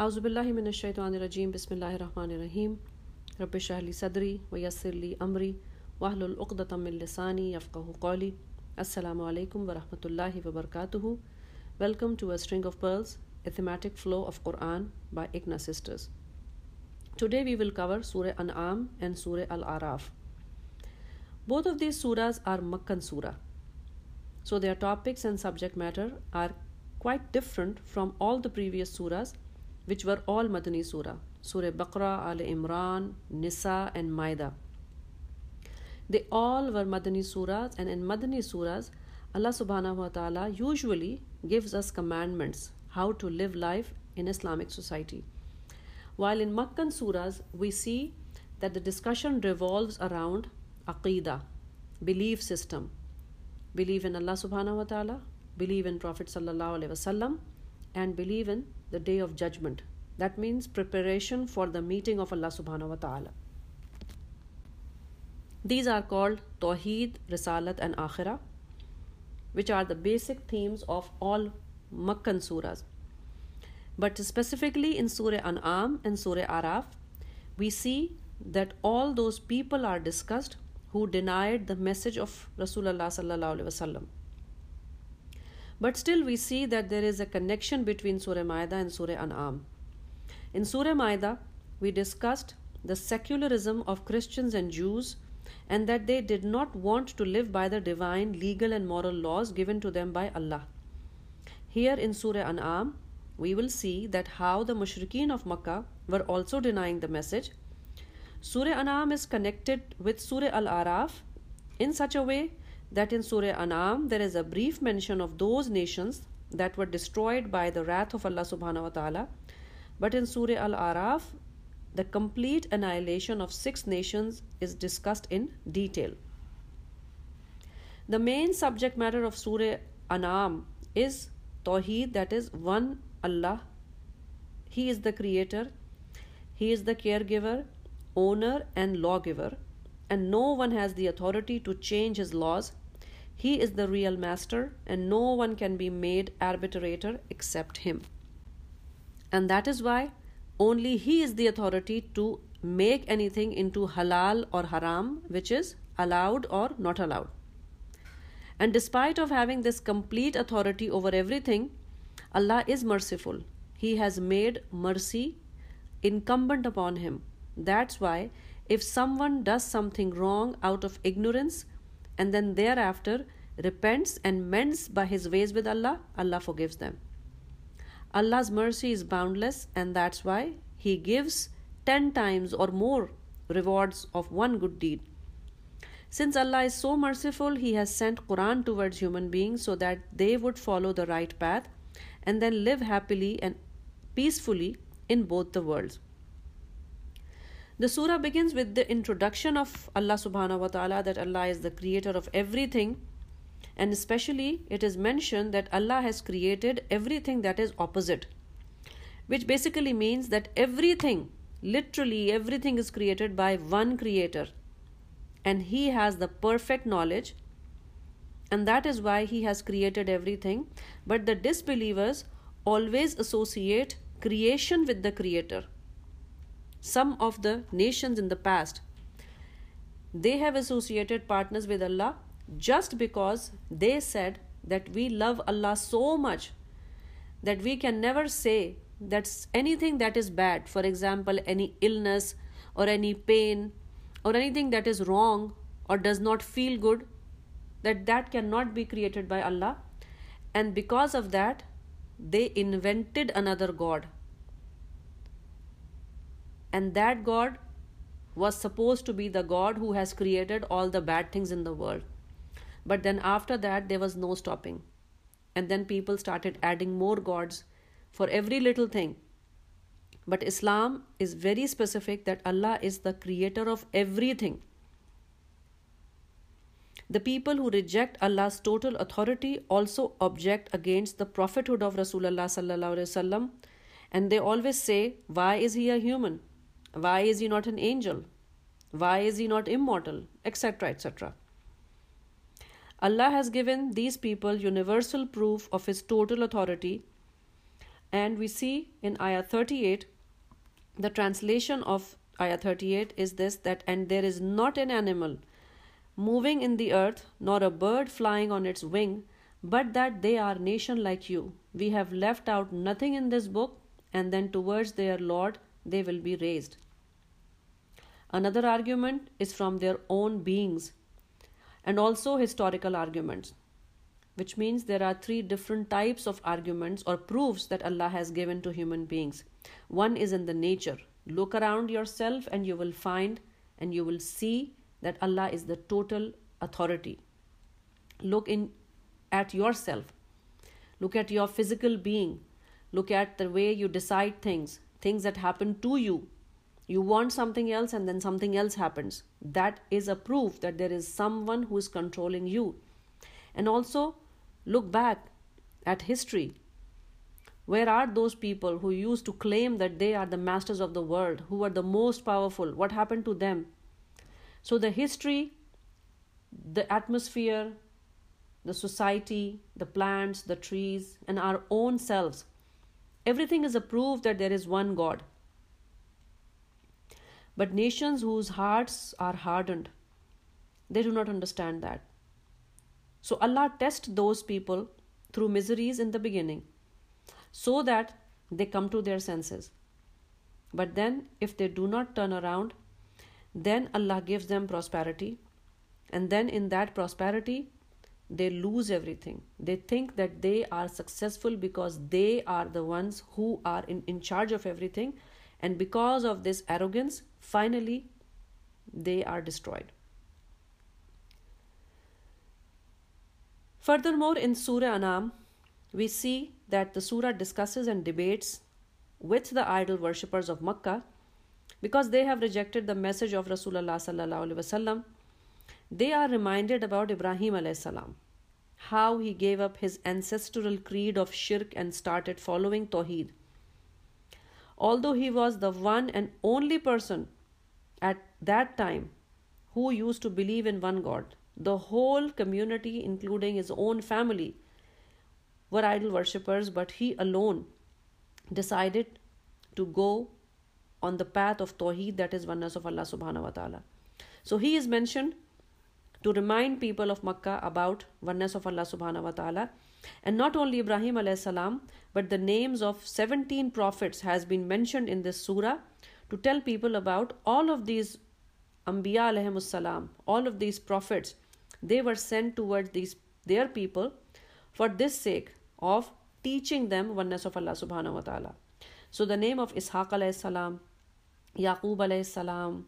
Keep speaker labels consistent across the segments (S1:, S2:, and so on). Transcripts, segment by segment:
S1: Auzubillahiminash-shaytanir-rajim. Bismillahir-rahmanir-rahim. Rabbi shahli sadri wa yassirli amri wahlul uqdatam min lisani yafqahu qawli. Assalamu alaikum wa rahmatullahi wa barakatuhu. Welcome to A String of Pearls, a thematic flow of Quran by ICNA Sisters. Today we will cover Surah An'am and Surah Al-Araf. Both of these surahs are Makkan surah. So their topics and subject matter are quite different from all the previous surahs which were all Madani Surah Surah Baqarah, Al Imran, Nisa, and Maida. They all were Madani Surahs, and in Madani Surahs, Allah subhanahu wa ta'ala usually gives us commandments how to live life in Islamic society. While in Makkan Surahs, we see that the discussion revolves around Aqidah, belief system. Believe in Allah subhanahu wa ta'ala, believe in Prophet sallallahu alaihi wasallam, and believe in the day of judgment. That means preparation for the meeting of Allah subhanahu wa ta'ala. These are called Tawheed, Risalat, and Akhirah, which are the basic themes of all Makkan surahs. But specifically in Surah An'am and Surah Araf, we see that all those people are discussed who denied the message of Rasulullah sallallahu alaihi wasallam. But still, we see that there is a connection between Surah Maida and Surah An'am. In Surah Maida, we discussed the secularism of Christians and Jews and that they did not want to live by the divine legal and moral laws given to them by Allah. Here in Surah An'am, we will see that how the mushrikeen of Makkah were also denying the message. Surah An'am is connected with Surah Al-Araf in such a way that in Surah An'am there is a brief mention of those nations that were destroyed by the wrath of Allah subhanahu wa ta'ala. But in Surah Al Araf, the complete annihilation of six nations is discussed in detail. The main subject matter of Surah An'am is Tawheed, that is one Allah. He is the creator, He is the caregiver, owner, and lawgiver, and no one has the authority to change His laws he is the real master, and no one can be made arbitrator except him. And that is why only he is the authority to make anything into halal or haram, which is allowed or not allowed. And despite of having this complete authority over everything, Allah is merciful. He has made mercy incumbent upon him. That's why if someone does something wrong out of ignorance, and then thereafter repents and mends by his ways with Allah, Allah forgives them. Allah's mercy is boundless, and that's why He gives 10 times or more rewards of one good deed. Since Allah is so merciful, He has sent Quran towards human beings so that they would follow the right path and then live happily and peacefully in both the worlds. The surah begins with the introduction of Allah subhanahu wa ta'ala that Allah is the creator of everything. And especially it is mentioned that Allah has created everything that is opposite. Which basically means that everything literally everything is created by one creator. And he has the perfect knowledge. And that is why he has created everything. But the disbelievers always associate creation with the creator some of the nations in the past they have associated partners with Allah just because they said that we love Allah so much that we can never say that anything that is bad, for example, any illness or any pain or anything that is wrong or does not feel good, that that cannot be created by Allah. And because of that, they invented another God and that God was supposed to be the God who has created all the bad things in the world. But then after that, there was no stopping. And then people started adding more gods for every little thing. But Islam is very specific that Allah is the creator of everything. The people who reject Allah's total authority also object against the prophethood of Rasulullah and they always say, "Why is he a human?" Why is he not an angel? Why is he not immortal? Etc. etc. Allah has given these people universal proof of His total authority. And we see in Ayah 38, the translation of Ayah 38 is this that, and there is not an animal moving in the earth, nor a bird flying on its wing, but that they are nation like you. We have left out nothing in this book, and then towards their Lord they will be raised. Another argument is from their own beings, and also historical arguments, which means there are three different types of arguments or proofs that Allah has given to human beings. One is in the nature. Look around yourself, and you will find and you will see that Allah is the total authority. Look in at yourself. Look at your physical being. Look at the way you decide things, things that happen to you. You want something else and then something else happens. That is a proof that there is someone who is controlling you. And also look back at history. Where are those people who used to claim that they are the masters of the world, who are the most powerful? What happened to them? So, the history, the atmosphere, the society, the plants, the trees, and our own selves. Everything is a proof that there is one God. But nations whose hearts are hardened, they do not understand that. So Allah tests those people through miseries in the beginning so that they come to their senses. But then, if they do not turn around, then Allah gives them prosperity. And then, in that prosperity, they lose everything. They think that they are successful because they are the ones who are in, in charge of everything. And because of this arrogance, finally, they are destroyed. Furthermore, in Surah Anam, we see that the surah discusses and debates with the idol worshippers of Makkah because they have rejected the message of Rasulullah sallallahu alaihi wasallam they are reminded about Ibrahim salam, how he gave up his ancestral creed of shirk and started following Tawheed. Although he was the one and only person at that time who used to believe in one God, the whole community, including his own family, were idol worshippers, but he alone decided to go on the path of Tawheed, that is oneness of Allah subhanahu wa ta'ala. So he is mentioned to remind people of Makkah about oneness of Allah subhanahu wa ta'ala. And not only Ibrahim alayhi salam, but the names of 17 prophets has been mentioned in this surah to tell people about all of these Anbiya alayhi salam, all of these prophets, they were sent towards these their people for this sake of teaching them oneness of Allah subhanahu wa ta'ala. So the name of Ishaq alayhi salam, Yaqub alayhi salam,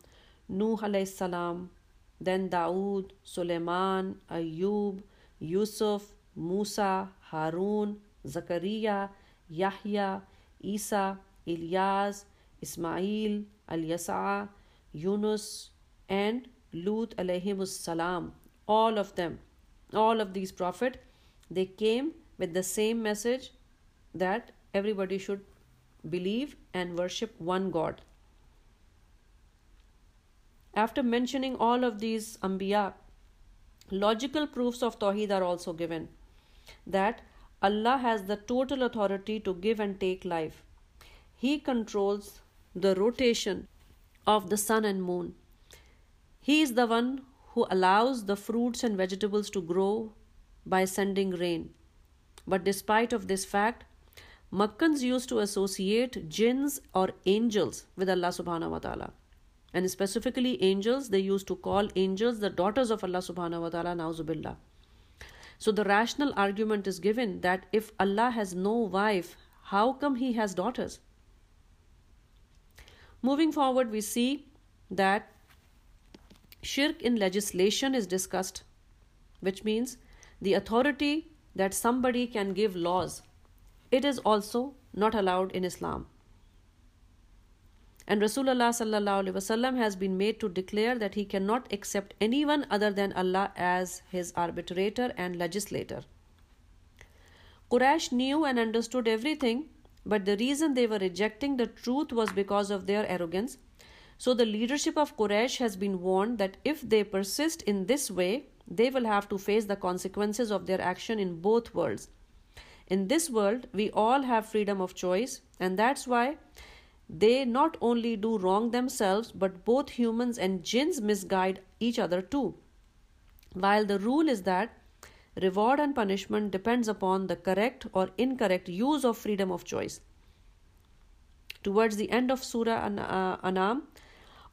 S1: Nuh alayhi salam, then Dawood, Suleiman, Ayub, Yusuf, Musa, Harun, Zakaria, Yahya, Isa, Ilyas, Ismail, Al-Yasa, Yunus, and Lut salam. All of them, all of these prophets, they came with the same message that everybody should believe and worship one God. After mentioning all of these Anbiya, logical proofs of Tawheed are also given that Allah has the total authority to give and take life. He controls the rotation of the sun and moon. He is the one who allows the fruits and vegetables to grow by sending rain. But despite of this fact, Makkans used to associate jinns or angels with Allah subhanahu wa ta'ala and specifically angels they used to call angels the daughters of allah subhanahu wa ta'ala nauzubillah so the rational argument is given that if allah has no wife how come he has daughters? Moving forward we see that shirk in legislation is discussed which means the authority that somebody can give laws it is also not allowed in islam and Rasulullah wasallam has been made to declare that he cannot accept anyone other than Allah as his arbitrator and legislator. Quraysh knew and understood everything, but the reason they were rejecting the truth was because of their arrogance. So the leadership of Quraysh has been warned that if they persist in this way, they will have to face the consequences of their action in both worlds. In this world, we all have freedom of choice, and that's why they not only do wrong themselves, but both humans and jinns misguide each other too. While the rule is that reward and punishment depends upon the correct or incorrect use of freedom of choice. Towards the end of Surah An- uh, Anam,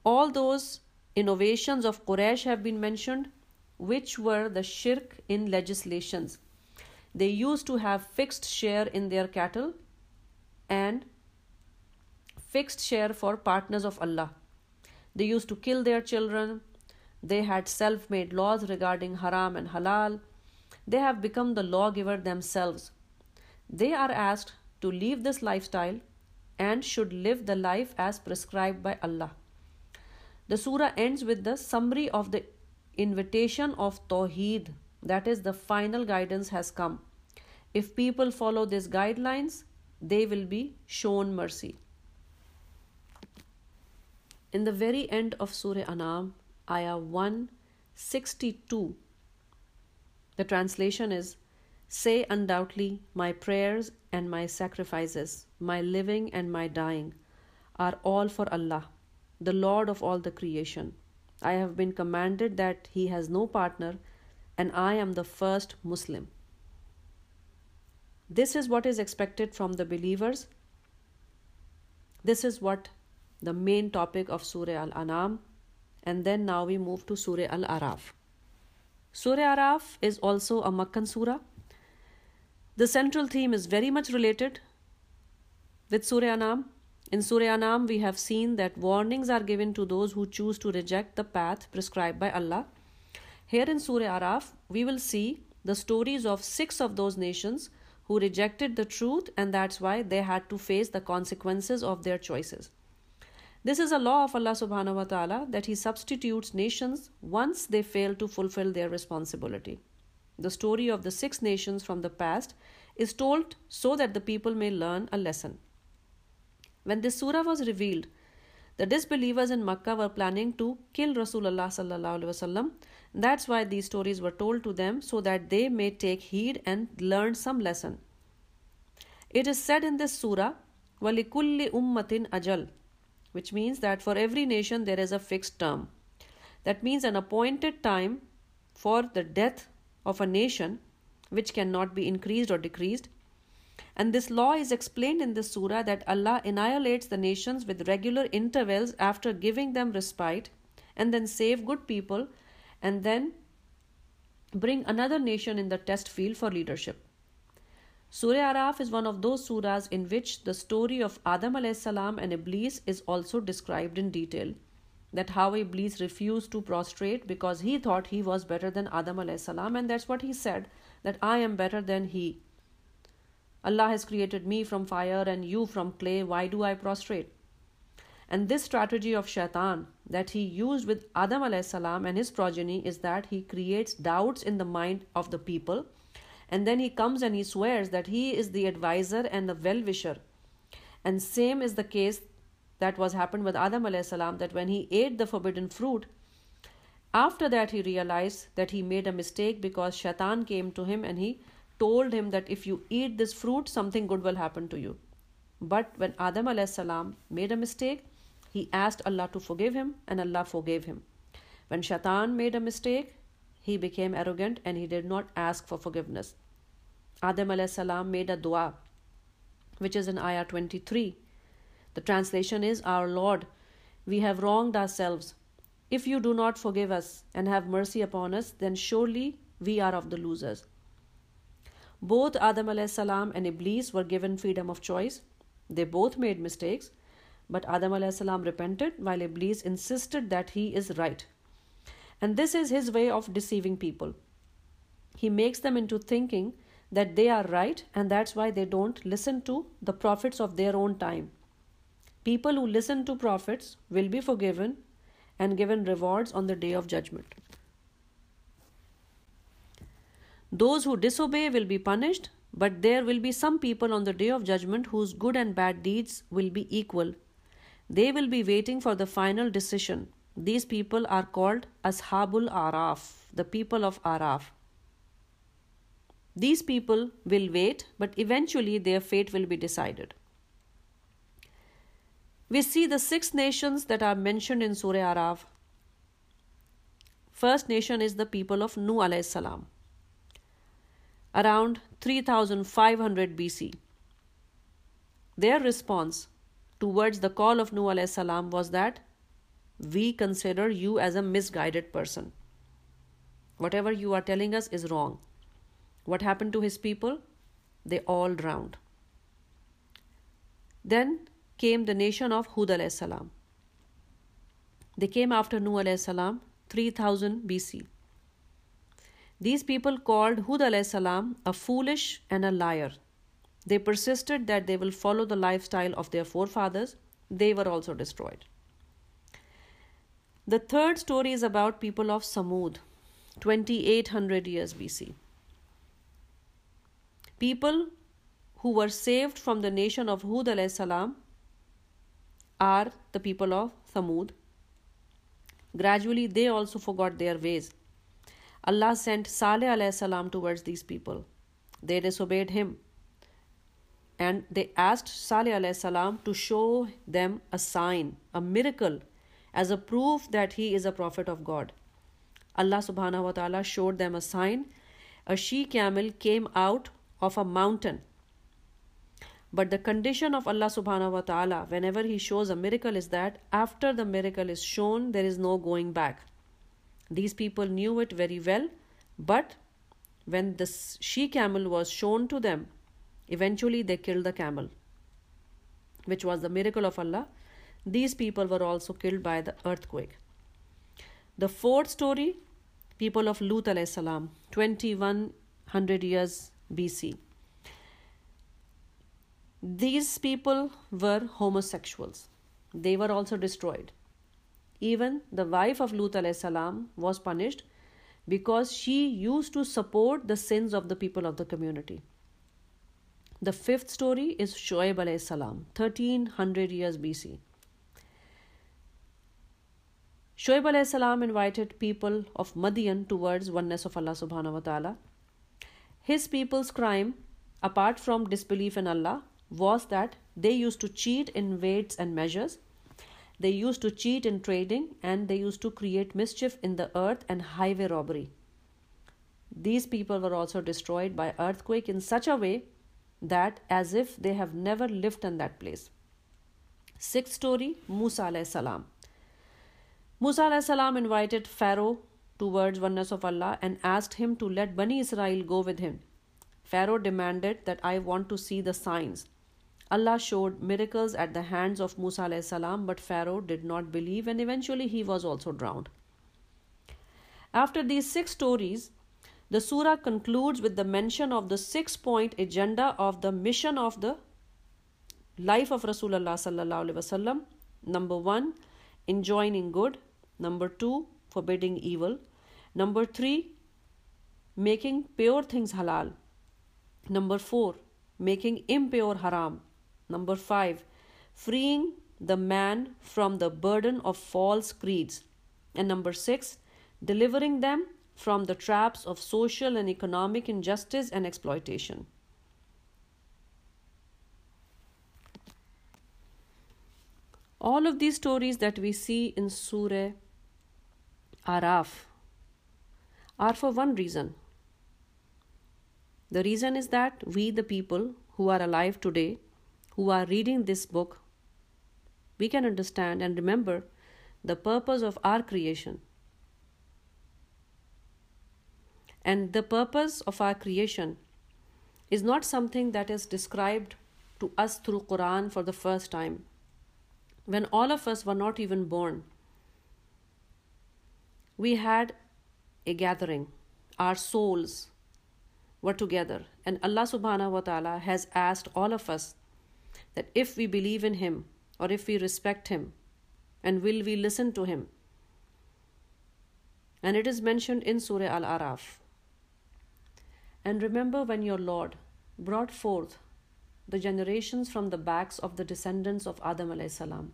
S1: all those innovations of Quraysh have been mentioned, which were the shirk in legislations. They used to have fixed share in their cattle and fixed share for partners of Allah. They used to kill their children. They had self made laws regarding haram and halal. They have become the lawgiver themselves. They are asked to leave this lifestyle and should live the life as prescribed by Allah. The surah ends with the summary of the invitation of Tawheed, that is, the final guidance has come. If people follow these guidelines, they will be shown mercy. In the very end of Surah Anam, Ayah 162, the translation is Say undoubtedly, my prayers and my sacrifices, my living and my dying, are all for Allah, the Lord of all the creation. I have been commanded that He has no partner, and I am the first Muslim. This is what is expected from the believers. This is what the main topic of Surah Al Anam, and then now we move to Surah Al Araf. Surah Araf is also a Makkan surah. The central theme is very much related with Surah Anam. In Surah Anam, we have seen that warnings are given to those who choose to reject the path prescribed by Allah. Here in Surah Araf, we will see the stories of six of those nations who rejected the truth, and that's why they had to face the consequences of their choices. This is a law of Allah subhanahu wa ta'ala that He substitutes nations once they fail to fulfill their responsibility. The story of the six nations from the past is told so that the people may learn a lesson. When this surah was revealed, the disbelievers in Makkah were planning to kill Rasulullah. That's why these stories were told to them so that they may take heed and learn some lesson. It is said in this surah, "Walikulli ummatin ajal," which means that for every nation there is a fixed term. That means an appointed time for the death of a nation which cannot be increased or decreased. And this law is explained in this surah that Allah annihilates the nations with regular intervals after giving them respite and then save good people and then bring another nation in the test field for leadership. Surah Araf is one of those surahs in which the story of Adam salam and Iblis is also described in detail. That how Iblis refused to prostrate because he thought he was better than Adam salam, and that's what he said that I am better than he. Allah has created me from fire and you from clay. Why do I prostrate? And this strategy of shaitan that he used with Adam salam and his progeny is that he creates doubts in the mind of the people and then he comes and he swears that he is the advisor and the well-wisher. And same is the case that was happened with adam salam that when he ate the forbidden fruit after that he realized that he made a mistake because shaitan came to him and he told him that if you eat this fruit something good will happen to you. But when adam salam made a mistake he asked allah to forgive him and allah forgave him. When shaitan made a mistake he became arrogant and he did not ask for forgiveness. Adam salam made a dua, which is in Ayah 23. The translation is Our Lord, we have wronged ourselves. If you do not forgive us and have mercy upon us, then surely we are of the losers. Both Adam salam and Iblis were given freedom of choice. They both made mistakes, but Adam salam repented while Iblis insisted that he is right and this is his way of deceiving people. He makes them into thinking that they are right, and that's why they don't listen to the prophets of their own time. People who listen to prophets will be forgiven and given rewards on the day of judgment. Those who disobey will be punished, but there will be some people on the day of judgment whose good and bad deeds will be equal. They will be waiting for the final decision these people are called Ashabul Araf, the people of Araf. These people will wait, but eventually their fate will be decided. We see the six nations that are mentioned in Surah Araf. First nation is the people of Nuh alayhi salam. Around 3500 BC. Their response towards the call of Nuh alayhi salam was that we consider you as a misguided person. Whatever you are telling us is wrong. What happened to his people? They all drowned. Then came the nation of Hud alayhi salam. They came after Nuh alayhi salam 3000 BC. These people called Hud alayhi salam a foolish and a liar. They persisted that they will follow the lifestyle of their forefathers. They were also destroyed. The third story is about people of Samud, 2800 years BC. People who were saved from the nation of Hud salam are the people of Samud. Gradually, they also forgot their ways. Allah sent Saleh salam towards these people. They disobeyed him. And they asked Saleh salam to show them a sign, a miracle as a proof that he is a prophet of God. Allah subhanahu wa ta'ala showed them a sign. A she camel came out of a mountain. But the condition of Allah subhanahu wa ta'ala, whenever He shows a miracle, is that after the miracle is shown, there is no going back. These people knew it very well, but when the she camel was shown to them, eventually they killed the camel, which was the miracle of Allah these people were also killed by the earthquake. The fourth story people of Lut salam, 2100 years BC. These people were homosexuals. They were also destroyed. Even the wife of Lut salam was punished because she used to support the sins of the people of the community. The fifth story is Shoaib salam, 1300 years BC. Shoaib salam invited people of Madian towards oneness of Allah subhanahu wa ta'ala. His people's crime, apart from disbelief in Allah, was that they used to cheat in weights and measures. They used to cheat in trading and they used to create mischief in the earth and highway robbery. These people were also destroyed by earthquake in such a way that as if they have never lived in that place. Sixth story Musa alayhi salam. Musa salam invited Pharaoh towards oneness of Allah and asked him to let Bani Israel go with him. Pharaoh demanded that I want to see the signs. Allah showed miracles at the hands of Musa salam, but Pharaoh did not believe and eventually he was also drowned. After these six stories, the surah concludes with the mention of the six point agenda of the mission of the life of Rasulullah. Number one, enjoining good. Number two, forbidding evil. Number three, making pure things halal. Number four, making impure haram. Number five, freeing the man from the burden of false creeds. And number six, delivering them from the traps of social and economic injustice and exploitation. All of these stories that we see in Surah Araf are for one reason. The reason is that we, the people who are alive today, who are reading this book, we can understand and remember the purpose of our creation. And the purpose of our creation is not something that is described to us through Quran for the first time. When all of us were not even born, we had a gathering. Our souls were together. And Allah subhanahu wa ta'ala has asked all of us that if we believe in Him or if we respect Him and will we listen to Him. And it is mentioned in Surah Al Araf. And remember when your Lord brought forth the generations from the backs of the descendants of Adam salam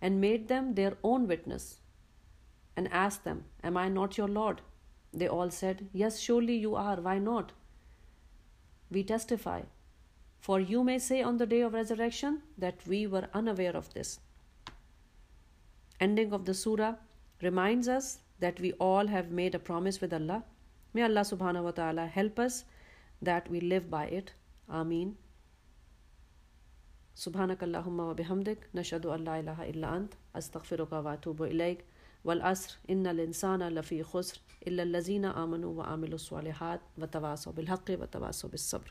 S1: and made them their own witness and asked them, Am I not your Lord? They all said, Yes, surely you are. Why not? we testify. For you may say on the day of resurrection that we were unaware of this. Ending of the surah reminds us that we all have made a promise with Allah. May Allah subhanahu wa ta'ala help us that we live by it. Ameen. سبحانك اللهم وبحمدك نشهد أن لا إله إلا أنت أستغفرك وأتوب إليك والعصر ان الانسان لفی خسر الزینہ آمن و عامل الصالحات و تواس و بالحق و تواس و بالصبر.